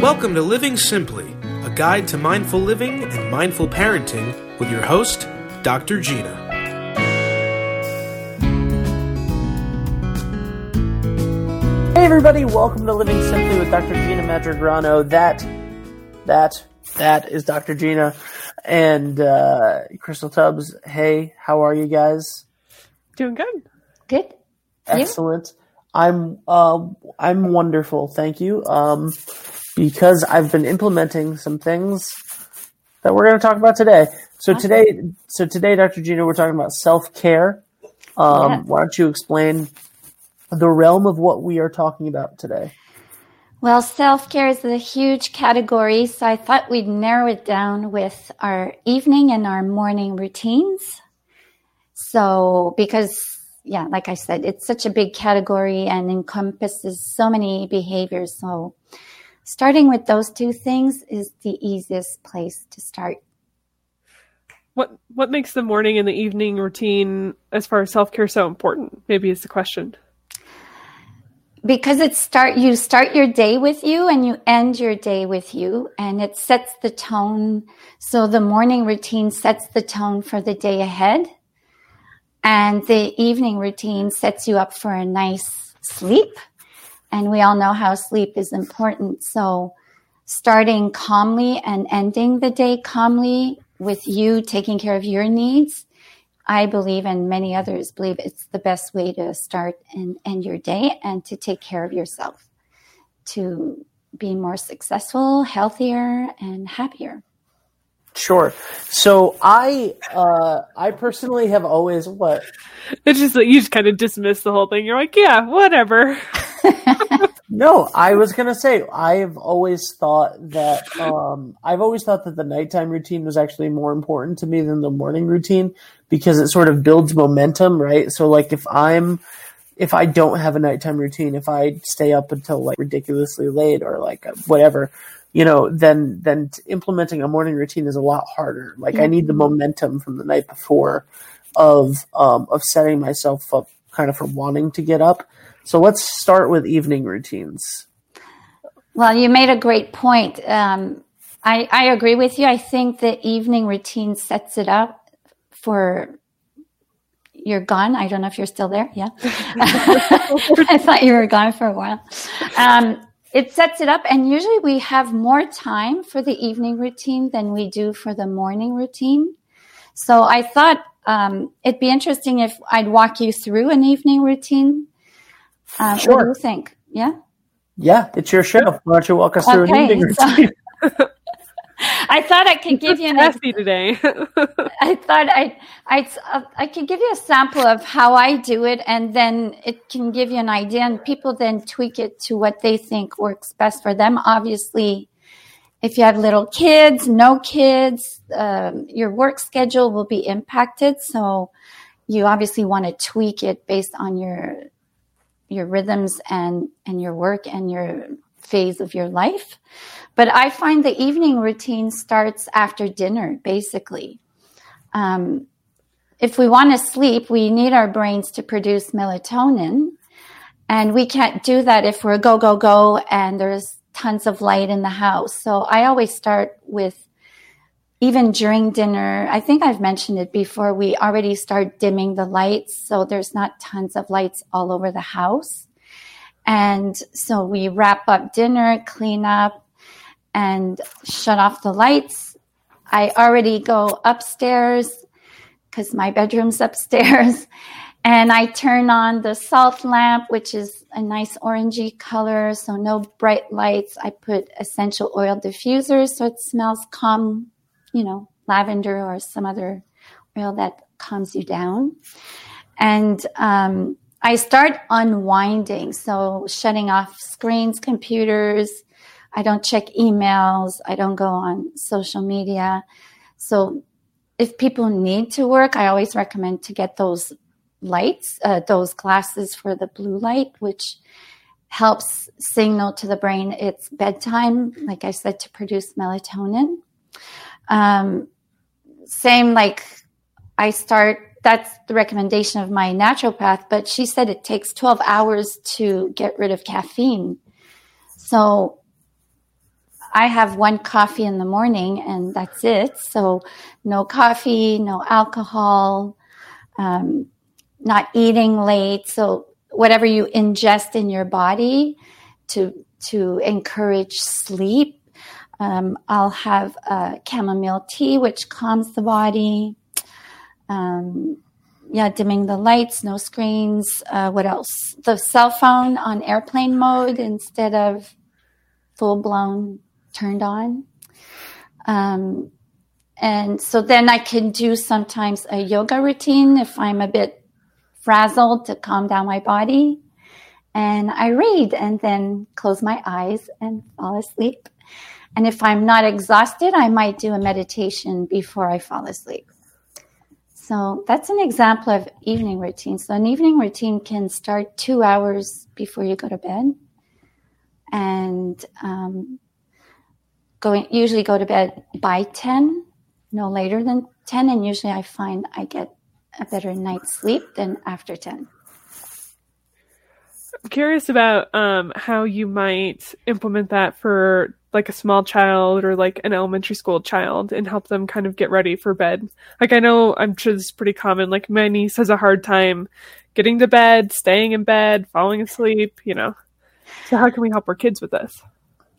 Welcome to Living Simply, a guide to mindful living and mindful parenting with your host, Dr. Gina. Hey everybody, welcome to Living Simply with Dr. Gina Madragrano. That, that, that is Dr. Gina and uh, Crystal Tubbs. Hey, how are you guys? Doing good. Good. Excellent. I'm uh, I'm wonderful, thank you. Um, because I've been implementing some things that we're going to talk about today. So Awesome. today, so today, Dr. Gina, we're talking about self care. Um, Yes. Why don't you explain the realm of what we are talking about today? Well, self care is a huge category, so I thought we'd narrow it down with our evening and our morning routines. So, because, yeah, like I said, it's such a big category and encompasses so many behaviors. So, starting with those two things is the easiest place to start. What what makes the morning and the evening routine as far as self care so important? Maybe is the question. because it start you start your day with you and you end your day with you and it sets the tone so the morning routine sets the tone for the day ahead and the evening routine sets you up for a nice sleep and we all know how sleep is important so starting calmly and ending the day calmly with you taking care of your needs I believe, and many others believe, it's the best way to start and end your day and to take care of yourself to be more successful, healthier, and happier. Sure. So I, uh, I personally have always what It's just that you just kind of dismiss the whole thing. You're like, yeah, whatever. No, I was gonna say I've always thought that um, I've always thought that the nighttime routine was actually more important to me than the morning routine because it sort of builds momentum, right? So like if I'm if I don't have a nighttime routine, if I stay up until like ridiculously late or like whatever, you know, then then implementing a morning routine is a lot harder. Like I need the momentum from the night before of um, of setting myself up kind of for wanting to get up. So let's start with evening routines. Well, you made a great point. Um, I, I agree with you. I think the evening routine sets it up for you're gone. I don't know if you're still there. Yeah. I thought you were gone for a while. Um, it sets it up, and usually we have more time for the evening routine than we do for the morning routine. So I thought um, it'd be interesting if I'd walk you through an evening routine. Uh, What do you think? Yeah. Yeah, it's your show. Why don't you walk us through an evening so- routine? I thought I could give you an today. I thought I I I could give you a sample of how I do it, and then it can give you an idea, and people then tweak it to what they think works best for them. Obviously, if you have little kids, no kids, um, your work schedule will be impacted. So you obviously want to tweak it based on your your rhythms and and your work and your phase of your life. But I find the evening routine starts after dinner, basically. Um, if we want to sleep, we need our brains to produce melatonin. And we can't do that if we're go, go, go and there's tons of light in the house. So I always start with even during dinner. I think I've mentioned it before. We already start dimming the lights. So there's not tons of lights all over the house. And so we wrap up dinner, clean up, and shut off the lights. I already go upstairs because my bedroom's upstairs. And I turn on the salt lamp, which is a nice orangey color, so no bright lights. I put essential oil diffusers so it smells calm, you know, lavender or some other oil that calms you down. And um, I start unwinding, so shutting off screens, computers. I don't check emails. I don't go on social media. So if people need to work, I always recommend to get those lights, uh, those glasses for the blue light, which helps signal to the brain it's bedtime, like I said, to produce melatonin. Um, same like I start, that's the recommendation of my naturopath, but she said it takes 12 hours to get rid of caffeine. So I have one coffee in the morning and that's it. So no coffee, no alcohol, um, not eating late. So whatever you ingest in your body to to encourage sleep. Um, I'll have a chamomile tea, which calms the body. Um, yeah, dimming the lights, no screens. Uh, what else? The cell phone on airplane mode instead of full blown turned on. Um, and so then I can do sometimes a yoga routine if I'm a bit frazzled to calm down my body. And I read and then close my eyes and fall asleep. And if I'm not exhausted, I might do a meditation before I fall asleep. So that's an example of evening routine. So an evening routine can start two hours before you go to bed, and um, going usually go to bed by ten, no later than ten. And usually I find I get a better night's sleep than after ten. I'm curious about um, how you might implement that for like a small child or like an elementary school child and help them kind of get ready for bed. Like I know I'm sure this is pretty common. Like my niece has a hard time getting to bed, staying in bed, falling asleep, you know. So how can we help our kids with this?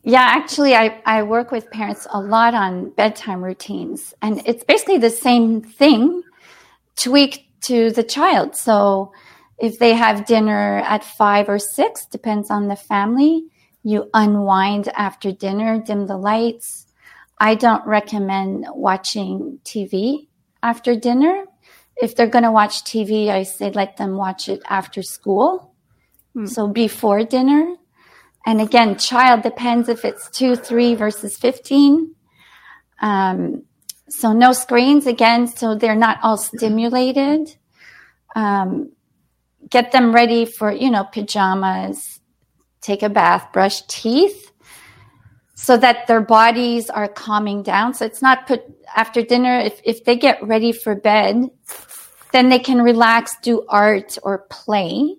Yeah, actually I, I work with parents a lot on bedtime routines and it's basically the same thing tweaked to the child. So if they have dinner at five or six, depends on the family you unwind after dinner, dim the lights. I don't recommend watching TV after dinner. If they're going to watch TV, I say let them watch it after school. Hmm. So before dinner. And again, child depends if it's two, three versus 15. Um, so no screens again, so they're not all stimulated. Um, get them ready for, you know, pajamas, take a bath, brush teeth so that their bodies are calming down. So it's not put after dinner. If, if they get ready for bed, then they can relax, do art or play.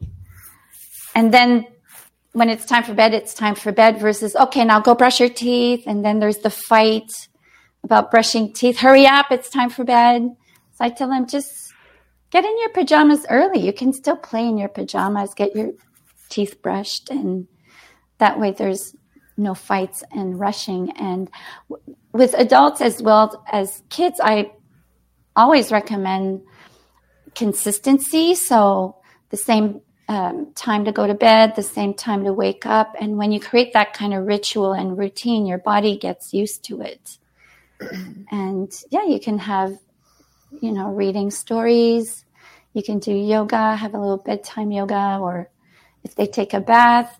And then when it's time for bed, it's time for bed versus, okay, now go brush your teeth. And then there's the fight about brushing teeth. Hurry up. It's time for bed. So I tell them just get in your pajamas early. You can still play in your pajamas, get your teeth brushed and that way there's no fights and rushing. And w- with adults as well as kids i always recommend consistency. So the same um, time to go to bed the same time to wake up. And when you create that kind of ritual and routine your body gets used to it. And yeah you can have you know reading stories. You can do yoga have a little bedtime yoga or if they take a bath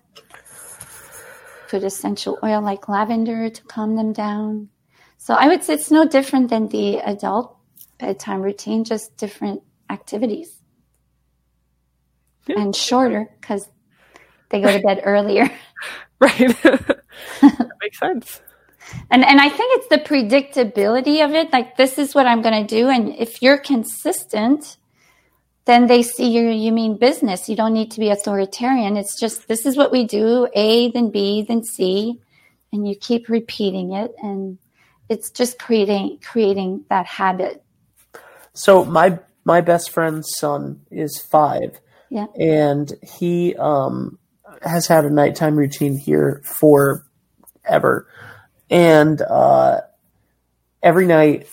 put essential oil like lavender to calm them down. So I would say it's no different than the adult bedtime routine, just different activities. Yeah. And shorter because they go to bed earlier. Right. that makes sense. And and I think it's the predictability of it. Like this is what I'm going to do, and if you're consistent, then they see you you mean business. You don't need to be authoritarian. It's just this is what we do a then b then c and you keep repeating it and it's just creating creating that habit. So my my best friend's son is five. Yeah. And he um has had a nighttime routine here for ever and uh every night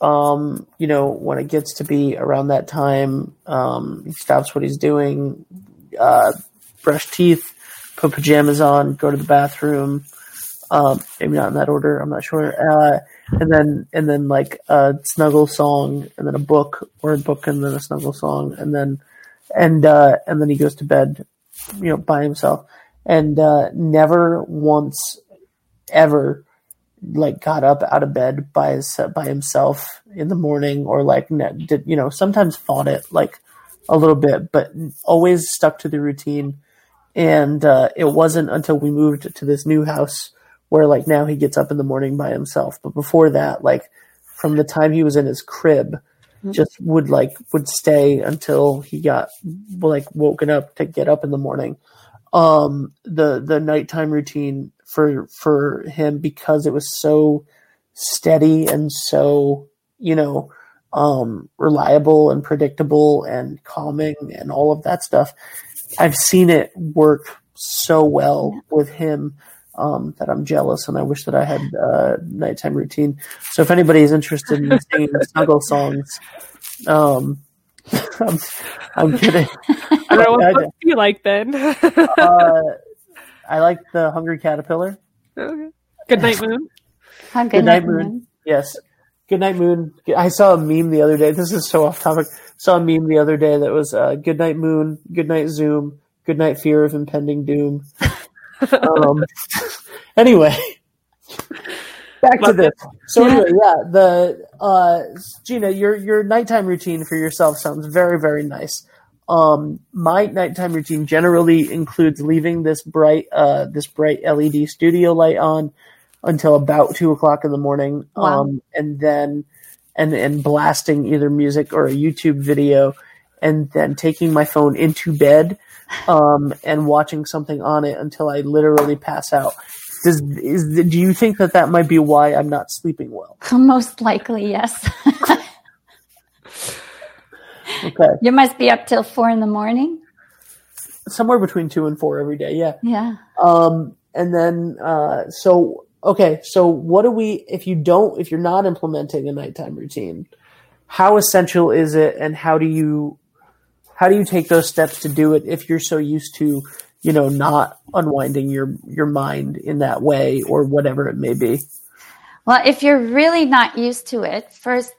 um, you know, when it gets to be around that time, um, he stops what he's doing, uh, brush teeth, put pajamas on, go to the bathroom. Um, maybe not in that order. I'm not sure. Uh, and then, and then like a snuggle song and then a book or a book and then a snuggle song and then, and, uh, and then he goes to bed, you know, by himself and, uh, never once ever like got up out of bed by his, by himself in the morning or like did you know sometimes fought it like a little bit but always stuck to the routine. And uh, it wasn't until we moved to this new house where like now he gets up in the morning by himself. But before that like from the time he was in his crib mm-hmm. just would like would stay until he got like woken up to get up in the morning um, the the nighttime routine for for him because it was so steady and so you know um, reliable and predictable and calming and all of that stuff. I've seen it work so well with him um, that I'm jealous and I wish that I had a uh, nighttime routine. So if anybody is interested in singing snuggle songs, um, I'm, I'm, kidding. I don't know what you like then. uh, I like the Hungry Caterpillar. Okay. Good night, Moon. good, good night, moon. moon. Yes. Good night, Moon. I saw a meme the other day. This is so off topic. Saw a meme the other day that was uh, "Good night, Moon. Good night, Zoom. Good night, fear of impending doom." um, anyway, back to this. So anyway, yeah, the uh, Gina, your your nighttime routine for yourself sounds very very nice. Um, my nighttime routine generally includes leaving this bright uh, this bright LED studio light on until about two o'clock in the morning. Wow. Um, and then, and, and blasting either music or a YouTube video and then taking my phone into bed, um, and watching something on it until I literally pass out. Does, is, do you think that that might be why I'm not sleeping well? Most likely, yes. okay. You must be up till four in the morning. Somewhere between two and four every day. Yeah. Yeah. Um, and then, uh, so okay, so what do we, if you don't, if you're not implementing a nighttime routine, how essential is it and how do you, how do you take those steps to do it if you're so used to, you know, not unwinding your, your mind in that way or whatever it may be? Well, if you're really not used to it, first,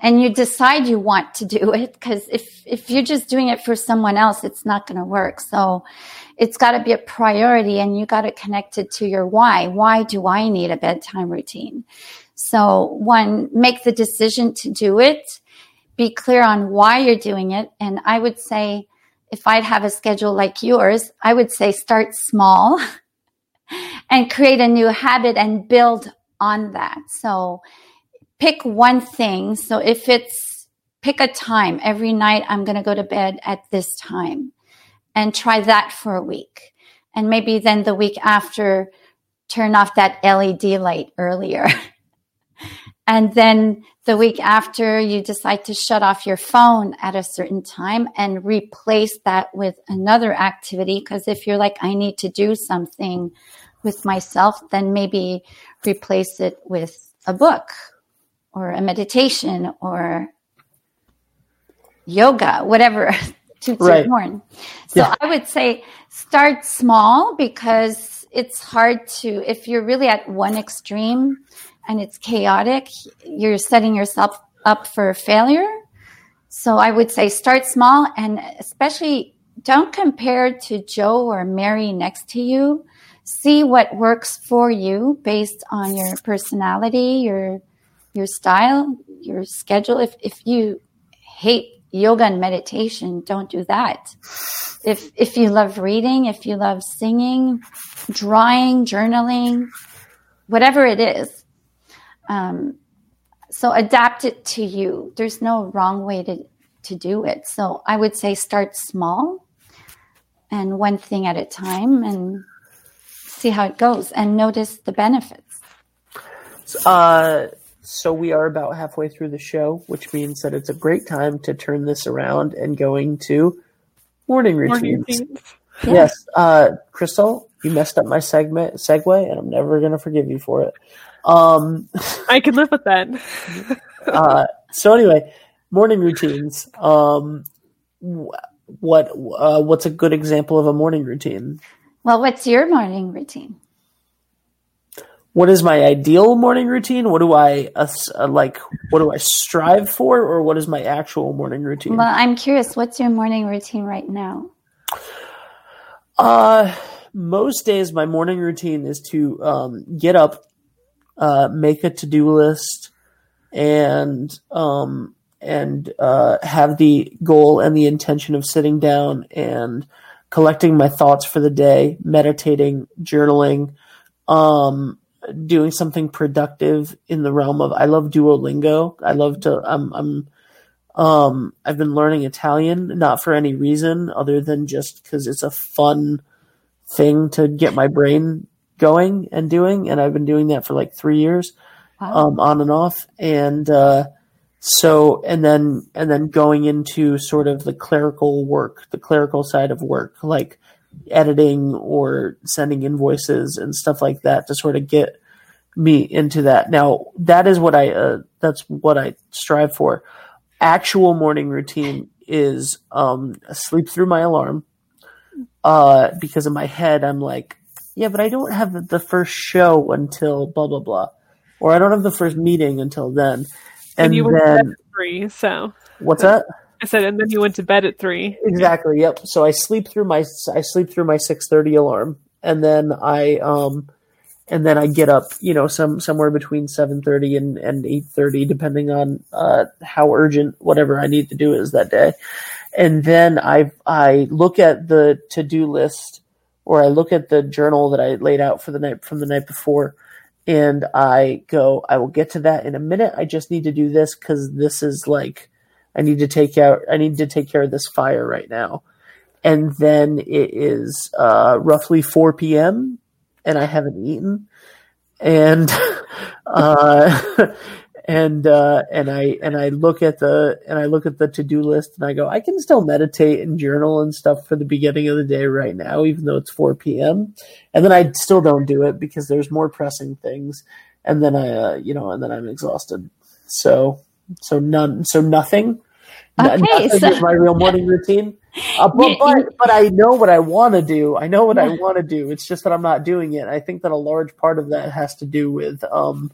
and you decide you want to do it, because if, if you're just doing it for someone else, it's not going to work. So it's got to be a priority and you got to connect it to your why. Why do I need a bedtime routine? So one, make the decision to do it, be clear on why you're doing it. And I would say, if I'd have a schedule like yours, I would say start small and create a new habit and build on that. So pick one thing. So if it's pick a time every night, I'm going to go to bed at this time and try that for a week. And maybe then the week after, turn off that LED light earlier. and then the week after, you decide to shut off your phone at a certain time and replace that with another activity. Because if you're like, I need to do something with myself, then maybe replace it with a book or a meditation or yoga, whatever toots right. horn. So yeah. I would say start small because it's hard to, if you're really at one extreme and it's chaotic, you're setting yourself up for failure. So I would say start small and especially don't compare to Joe or Mary next to you. See what works for you based on your personality, your your style, your schedule. If if you hate yoga and meditation, don't do that. If, if you love reading, if you love singing, drawing, journaling, whatever it is, um, so adapt it to you. There's no wrong way to, to do it. So I would say start small and one thing at a time and see how it goes and notice the benefits. Uh, so we are about halfway through the show, which means that it's a great time to turn this around and going to morning routines. Morning Yes, uh, Crystal, you messed up my segment segue, and I'm never going to forgive you for it. Um, I can live with that. uh, so anyway, morning routines. Um, what uh, what's a good example of a morning routine? Well, what's your morning routine? what is my ideal morning routine? What do I uh, like? What do I strive for, or what is my actual morning routine? Well, I'm curious. What's your morning routine right now? Uh, most days my morning routine is to um, get up, uh, make a to do list, and um, and uh, have the goal and the intention of sitting down and collecting my thoughts for the day, meditating, journaling. Um, doing something productive in the realm of I love Duolingo. I love to I'm I'm Um, I've been learning Italian, not for any reason other than just because it's a fun thing to get my brain going and doing, and I've been doing that for like three years, Wow. um, on and off, and uh, so and then and then going into sort of the clerical work, the clerical side of work, like editing or sending invoices and stuff like that to sort of get me into that. Now that is what I uh, that's what I strive for. Actual morning routine is um, sleep through my alarm uh, because in my head I'm like, yeah, but I don't have the- first show until blah blah blah, or I don't have the first meeting until then. And, And, you went to bed at three, so what's that? I said, and then you went to bed at three. Exactly. Yep. So I sleep through my I sleep through my six thirty alarm, and then I um, and then I get up. You know, some somewhere between seven thirty and and eight thirty, depending on uh how urgent whatever I need to do is that day. And then I I look at the to do list, or I look at the journal that I laid out for the night from the night before, and I go, I will get to that in a minute. I just need to do this because this is like I need to take out I need to take care of this fire right now. And then it is uh, roughly 4 p.m. and I haven't eaten. And uh, and uh, and I and I look at the and I look at the to do list and I go, I can still meditate and journal and stuff for the beginning of the day right now, even though it's 4 p.m. And then I still don't do it because there's more pressing things. And then I, uh, you know, and then I'm exhausted. So so none so nothing. Okay, nothing so- is my real morning routine. Uh, but, but, but I know what I want to do. I know what I want to do. It's just that I'm not doing it. I think that a large part of that has to do with um,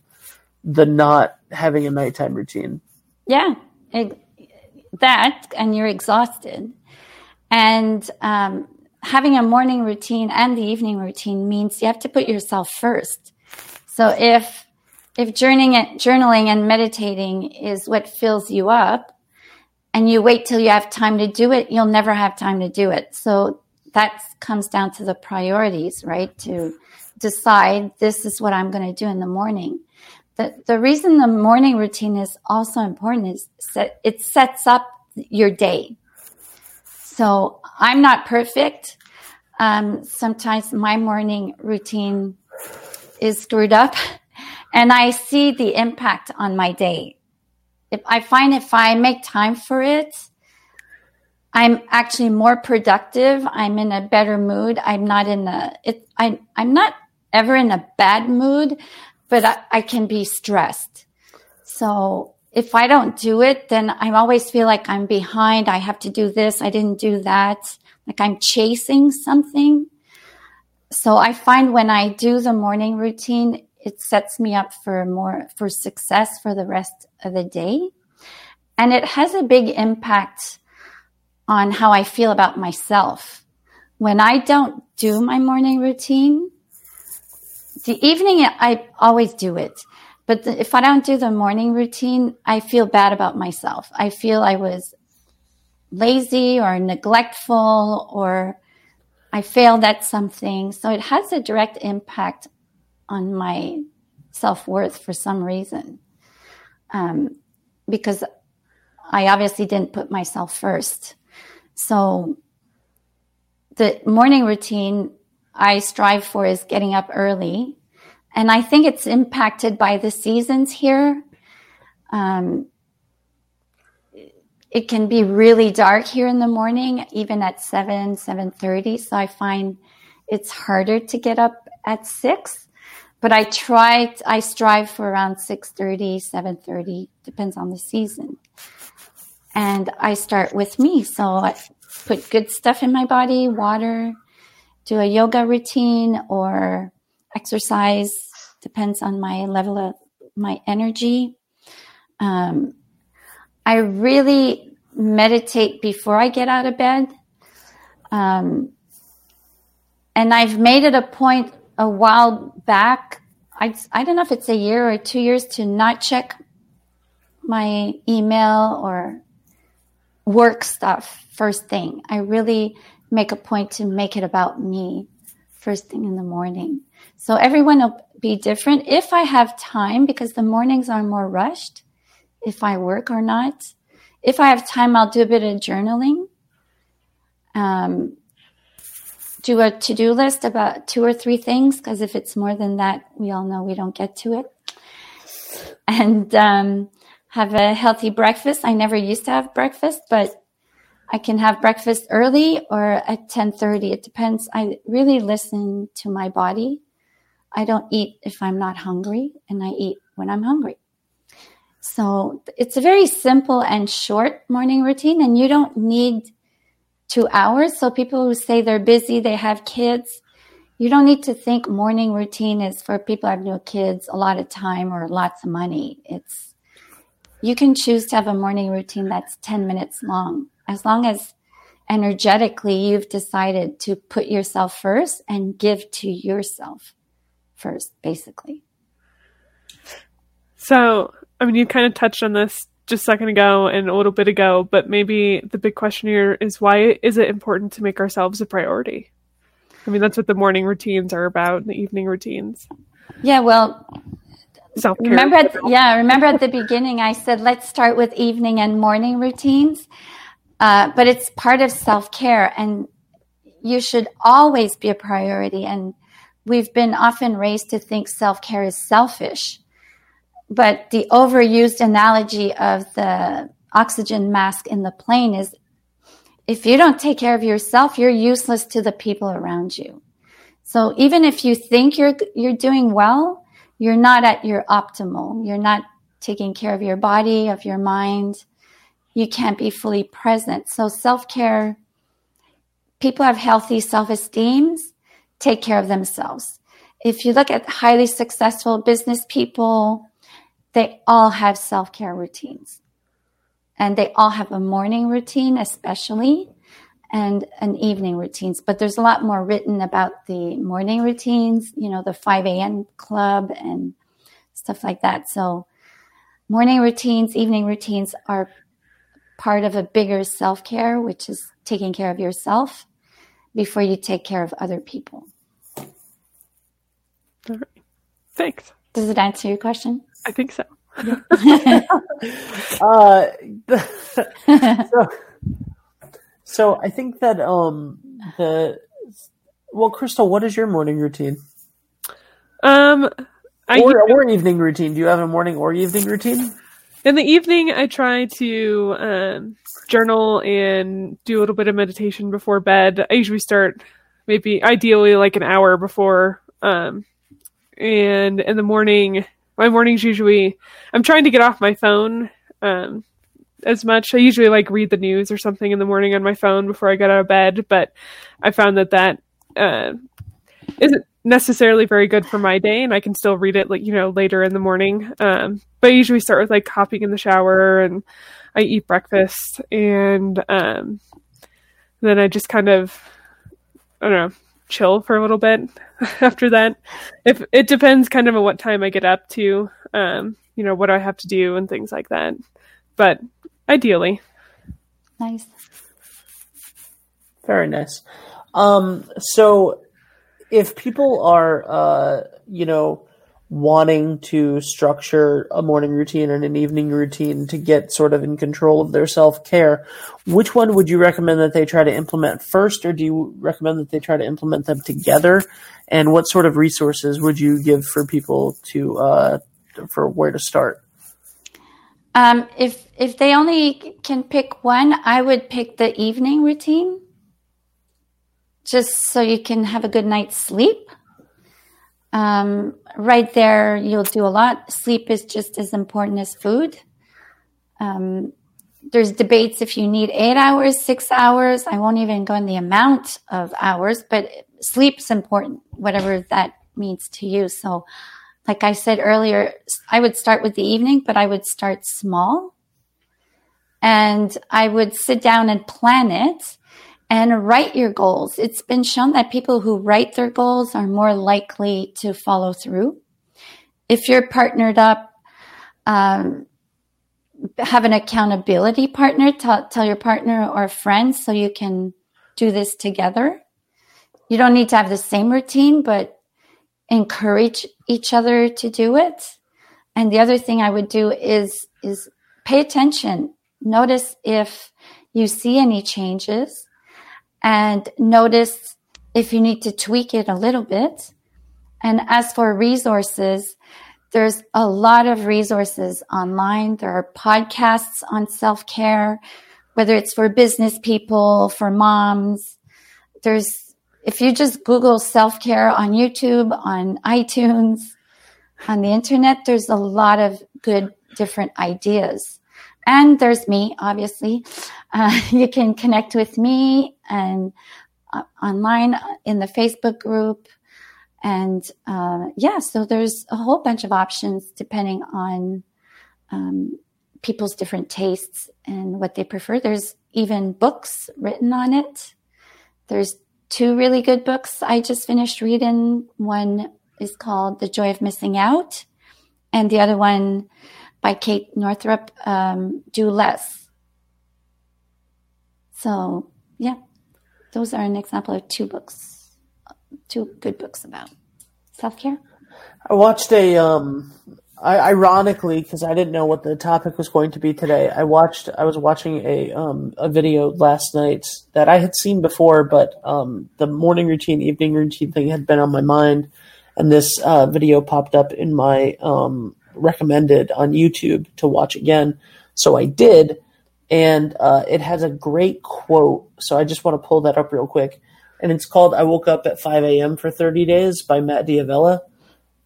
the not having a nighttime routine. Yeah, it, that, and you're exhausted. And um, having a morning routine and the evening routine means you have to put yourself first. So if if journaling, journaling and meditating is what fills you up, and you wait till you have time to do it, you'll never have time to do it. So that comes down to the priorities, right? To decide this is what I'm going to do in the morning the, the reason the morning routine is also important is set, it sets up your day. So I'm not perfect. Um, sometimes my morning routine is screwed up and I see the impact on my day. If I find if I make time for it, I'm actually more productive. I'm in a better mood. I'm not in a, it, I, I'm not ever in a bad mood, but I, I can be stressed. So if I don't do it, then I always feel like I'm behind. I have to do this. I didn't do that. Like I'm chasing something. So I find when I do the morning routine, it sets me up for more, for success for the rest of the day. And it has a big impact on how I feel about myself. When I don't do my morning routine, the evening I always do it. But the, if I don't do the morning routine, I feel bad about myself. I feel I was lazy or neglectful or I failed at something. So it has a direct impact on my self worth for some reason. Um, because I obviously didn't put myself first. So the morning routine I strive for is getting up early. And I think it's impacted by the seasons here. Um, it can be really dark here in the morning, even at 7, 7.30. So I find it's harder to get up at 6. But I try, I strive for around 6.30, 7.30, depends on the season. And I start with me. So I put good stuff in my body, water, do a yoga routine or exercise depends on my level of my energy. Um, i really meditate before i get out of bed. Um, and i've made it a point a while back I, I don't know if it's a year or two years to not check my email or work stuff first thing. I really make a point to make it about me first thing in the morning. So everyone will be different. If I have time, because the mornings are more rushed, if I work or not, if I have time, I'll do a bit of journaling. Um, do a to do list about two or three things because if it's more than that, we all know we don't get to it. And um, have a healthy breakfast. I never used to have breakfast, but I can have breakfast early or at 10:30. It depends. I really listen to my body. I don't eat if I'm not hungry and I eat when I'm hungry. So it's a very simple and short morning routine and you don't need 2 hours. So people who say they're busy, they have kids, you don't need to think morning routine is for people who have no kids, a lot of time or lots of money. It's you can choose to have a morning routine that's 10 minutes long as long as energetically you've decided to put yourself first and give to yourself first, basically. So, I mean, you kind of touched on this just a second ago and a little bit ago, but maybe the big question here is why is it important to make ourselves a priority? I mean, that's what the morning routines are about, the evening routines. Yeah, well, Self-care. remember at, yeah remember at the beginning i said let's start with evening and morning routines uh, but it's part of self-care and you should always be a priority and we've been often raised to think self-care is selfish but the overused analogy of the oxygen mask in the plane is if you don't take care of yourself you're useless to the people around you so even if you think you're you're doing well you're not at your optimal. You're not taking care of your body, of your mind. You can't be fully present. So self care, people have healthy self esteems, take care of themselves. If you look at highly successful business people, they all have self care routines. And they all have a morning routine, especially, and an evening routines. But there's a lot more written about the morning routines, you know, the 5 a.m. club and stuff like that. So morning routines, evening routines are part of a bigger self care, which is taking care of yourself before you take care of other people. All right. Thanks. Does it answer your question? I think so. uh, so, so I think that um the well, Crystal, what is your morning routine? Um, I or, or evening routine? Do you have a morning or evening routine? In the evening I try to um, journal and do a little bit of meditation before bed. I usually start maybe ideally like an hour before. Um, and in the morning, my mornings usually I'm trying to get off my phone um, as much. I usually like read the news or something in the morning on my phone before I get out of bed, but I found that that uh, isn't necessarily very good for my day, and I can still read it like you know later in the morning. Um, but I usually start with like hopping in the shower and I eat breakfast, and um, then I just kind of I don't know chill for a little bit after that. If it depends kind of on what time I get up to, um, you know, what I have to do and things like that. But ideally. Nice. Very nice. Um, so if people are, uh, you know, wanting to structure a morning routine and an evening routine to get sort of in control of their self care, which one would you recommend that they try to implement first, or do you recommend that they try to implement them together? And what sort of resources would you give for people to uh, for where to start? Um, if if they only can pick one, I would pick the evening routine, just so you can have a good night's sleep. Um, right there, you'll do a lot. Sleep is just as important as food. Um, there's debates if you need eight hours, six hours. I won't even go in the amount of hours, but sleep's important, whatever that means to you. So like I said earlier, I would start with the evening, but I would start small. And I would sit down and plan it and write your goals. It's been shown that people who write their goals are more likely to follow through. If you're partnered up, um, have an accountability partner, tell, tell your partner or friends so you can do this together. You don't need to have the same routine, but encourage each other to do it. And the other thing I would do is is pay attention notice if you see any changes and notice if you need to tweak it a little bit. And as for resources, there's a lot of resources online. There are podcasts on self care, whether it's for business people, for moms. There's, if you just Google self care on YouTube, on iTunes, on the internet, there's a lot of good different ideas. And there's me, obviously. Uh, you can connect with me and uh, online in the Facebook group. And uh, yeah, so there's a whole bunch of options depending on um, people's different tastes and what they prefer. There's even books written on it. There's two really good books I just finished reading. One is called The Joy of Missing Out, and the other one by Kate Northrup, um, Do Less. So, yeah, those are an example of two books, two good books about self care. I watched a, um, I, ironically, because I didn't know what the topic was going to be today, I watched, I was watching a, um, a video last night that I had seen before, but um, the morning routine, evening routine thing had been on my mind, and this uh, video popped up in my um, recommended on YouTube to watch again. So I did, and uh, it has a great quote. So I just want to pull that up real quick. And it's called I Woke Up at 5 a.m. for 30 Days by Matt D'Avella.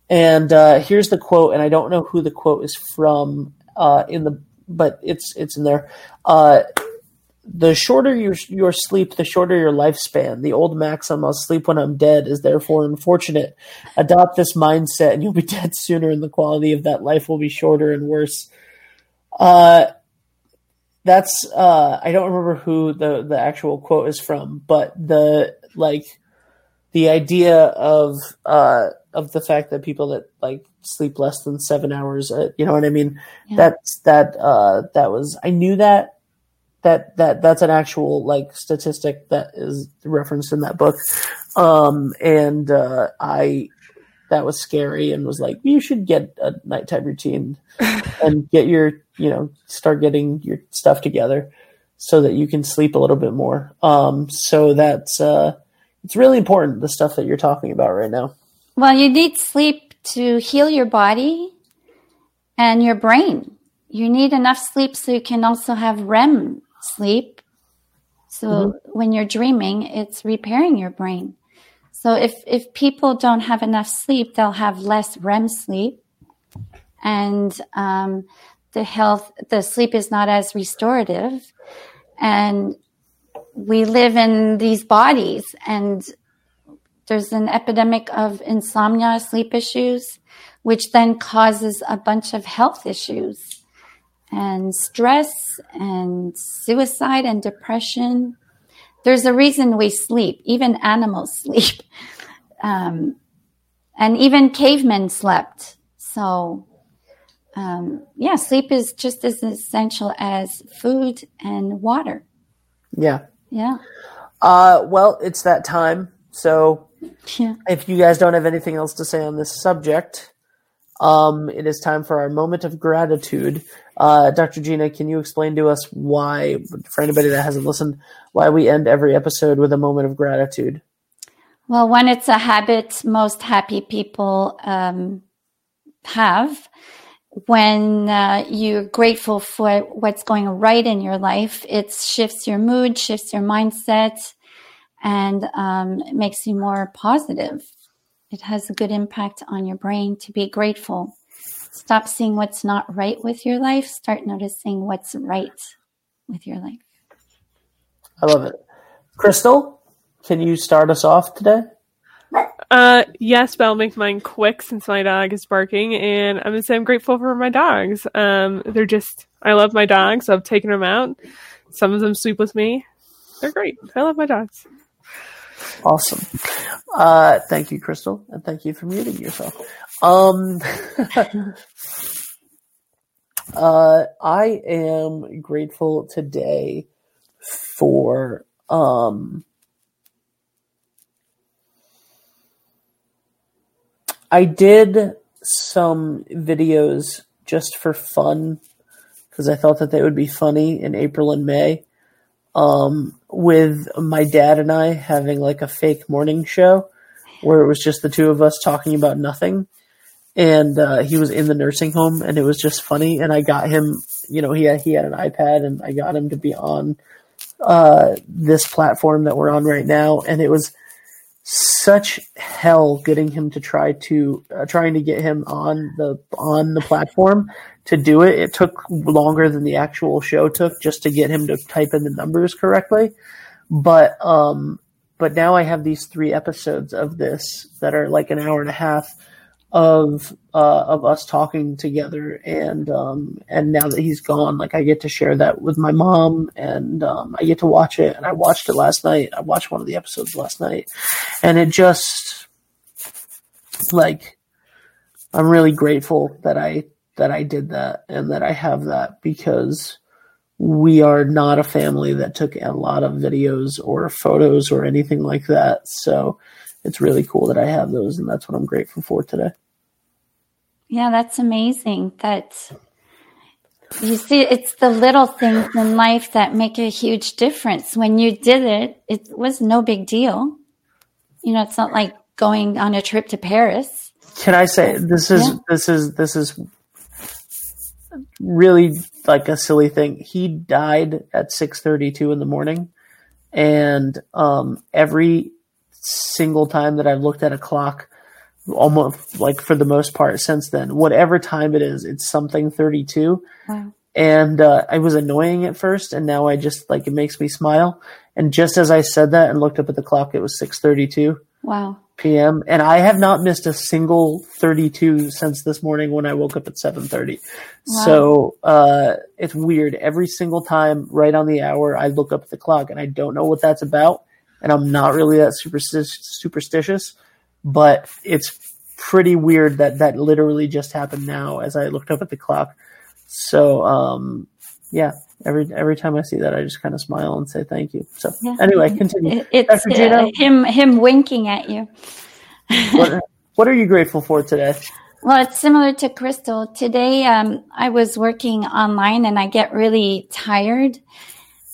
And uh, here's the quote, and I don't know who the quote is from uh, in the, but it's it's in there. Uh, the shorter your your sleep, the shorter your lifespan. The old maxim, "I'll sleep when I'm dead," is therefore unfortunate. Adopt this mindset, and you'll be dead sooner, and the quality of that life will be shorter and worse. Uh, that's uh, I don't remember who the the actual quote is from, but the like the idea of uh of the fact that people that like sleep less than seven hours, uh, you know what I mean? Yeah. That's that uh that was I knew that that that that's an actual like statistic that is referenced in that book um and uh i that was scary and was like you should get a nighttime routine and get your you know start getting your stuff together so that you can sleep a little bit more um so that's uh it's really important the stuff that you're talking about right now well you need sleep to heal your body and your brain you need enough sleep so you can also have REM sleep. So mm-hmm. when you're dreaming, it's repairing your brain. So if if people don't have enough sleep, they'll have less REM sleep, and um, the health the sleep is not as restorative, and we live in these bodies, and there's an epidemic of insomnia, sleep issues, which then causes a bunch of health issues and stress and suicide and depression. There's a reason we sleep. Even animals sleep. Um, and even cavemen slept. So, um, yeah, sleep is just as essential as food and water. Yeah. Yeah. Uh, well, it's that time. So, yeah. if you guys don't have anything else to say on this subject, um, it is time for our moment of gratitude. Uh, Dr. Gina, can you explain to us why, for anybody that hasn't listened, why we end every episode with a moment of gratitude? Well, when it's a habit most happy people um, have. When uh, you're grateful for what's going right in your life, it shifts your mood, shifts your mindset, and um, makes you more positive. It has a good impact on your brain to be grateful. Stop seeing what's not right with your life. Start noticing what's right with your life. I love it. Crystal, can you start us off today? Uh, yes, but I'll make mine quick since my dog is barking, and I'm gonna say I'm grateful for my dogs. Um, they're just I love my dogs. So I've taken them out. Some of them sleep with me. They're great. I love my dogs. Awesome. Uh, thank you, Crystal, and thank you for muting yourself. Um, uh, I am grateful today for um, I did some videos just for fun because I thought that they would be funny in April and May. Um, with my dad and I having like a fake morning show where it was just the two of us talking about nothing. And uh, he was in the nursing home, and it was just funny. And I got him, you know, he had, he had an iPad, and I got him to be on uh, this platform that we're on right now, and it was such hell getting him to try to uh, trying to get him on the on the platform to do it. It took longer than the actual show took just to get him to type in the numbers correctly. But um, but now I have these three episodes of this that are like an hour and a half of uh, of us talking together, and um, and now that he's gone, like I get to share that with my mom, and um, I get to watch it. And I watched it last night. I watched one of the episodes last night, and it just like I'm really grateful that I that I did that and that I have that because we are not a family that took a lot of videos or photos or anything like that. So it's really cool that I have those, and that's what I'm grateful for today. Yeah, that's amazing. That you see, it's the little things in life that make a huge difference. When you did it, it was no big deal. You know, it's not like going on a trip to Paris. Can I say this is yeah. this is this is really like a silly thing. He died at six thirty two in the morning, and um, every single time that I've looked at a clock, almost like for the most part since then. Whatever time it is, it's something 32. Wow. And uh, I was annoying at first, and now I just like it makes me smile. And just as I said that and looked up at the clock, it was 6:32. Wow. PM, and I have not missed a single 32 since this morning when I woke up at 7:30. Wow. So uh, it's weird. Every single time, right on the hour, I look up at the clock, and I don't know what that's about. And I'm not really that superstitious but it's pretty weird that that literally just happened now as I looked up at the clock. So um, yeah, every every time I see that, I just kind of smile and say thank you. So yeah. anyway, continue. It's uh, him him winking at you. what, what are you grateful for today? Well, it's similar to Crystal. Today, um, I was working online and I get really tired,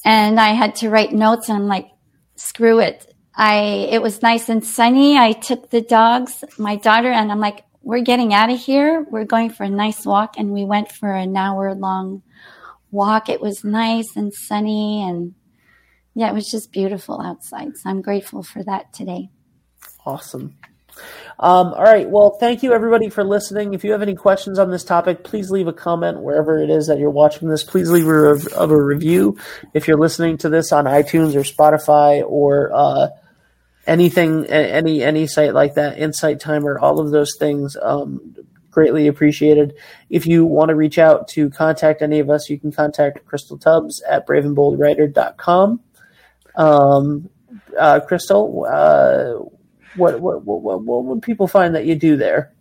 and I had to write notes. And I'm like, screw it. I, it was nice and sunny. I took the dogs, my daughter, and I'm like, we're getting out of here. We're going for a nice walk. And we went for an hour long walk. It was nice and sunny. And yeah, it was just beautiful outside. So I'm grateful for that today. Awesome. Um, all right. Well, thank you everybody for listening. If you have any questions on this topic, please leave a comment wherever it is that you're watching this. Please leave a, a review if you're listening to this on iTunes or Spotify or uh, anything, any any site like that, Insight Timer, all of those things, um, greatly appreciated. If you want to reach out to contact any of us, you can contact Crystal Tubbs at braveandboldwriter.com. Um, uh, Crystal, uh, what, what, what, what would people find that you do there?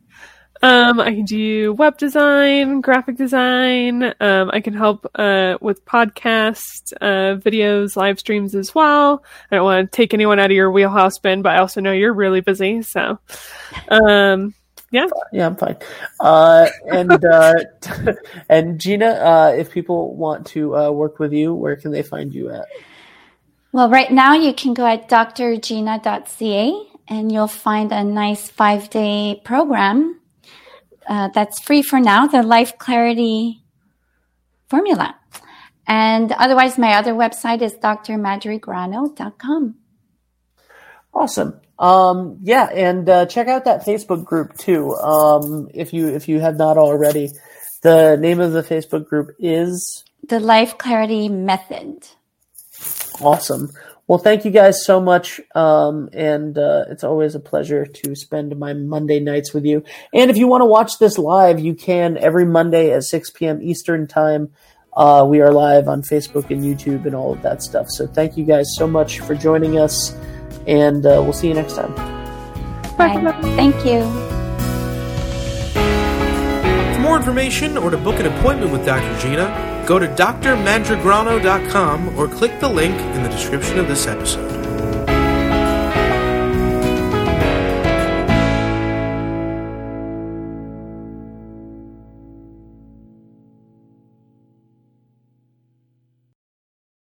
Um, I can do web design, graphic design. Um, I can help uh, with podcasts, uh, videos, live streams as well. I don't want to take anyone out of your wheelhouse, Ben, but I also know you're really busy. So, um, yeah, yeah, I'm fine. Uh, and uh, and Gina, uh, if people want to uh, work with you, where can they find you at? Well, right now you can go at drgina.ca and you'll find a nice five day program uh, that's free for now, the Life Clarity Formula. And otherwise, my other website is drmadrigrano.com. Awesome. Um, yeah, and uh, check out that Facebook group too. Um, if you if you have not already, the name of the Facebook group is the Life Clarity Method. Awesome. Well, thank you guys so much. Um, and uh, it's always a pleasure to spend my Monday nights with you. And if you want to watch this live, you can every Monday at 6 p.m. Eastern Time. Uh, we are live on Facebook and YouTube and all of that stuff. So thank you guys so much for joining us. And uh, we'll see you next time. Bye. Thank you. For more information or to book an appointment with Dr. Gina, go to drmandragrano.com or click the link in the description of this episode.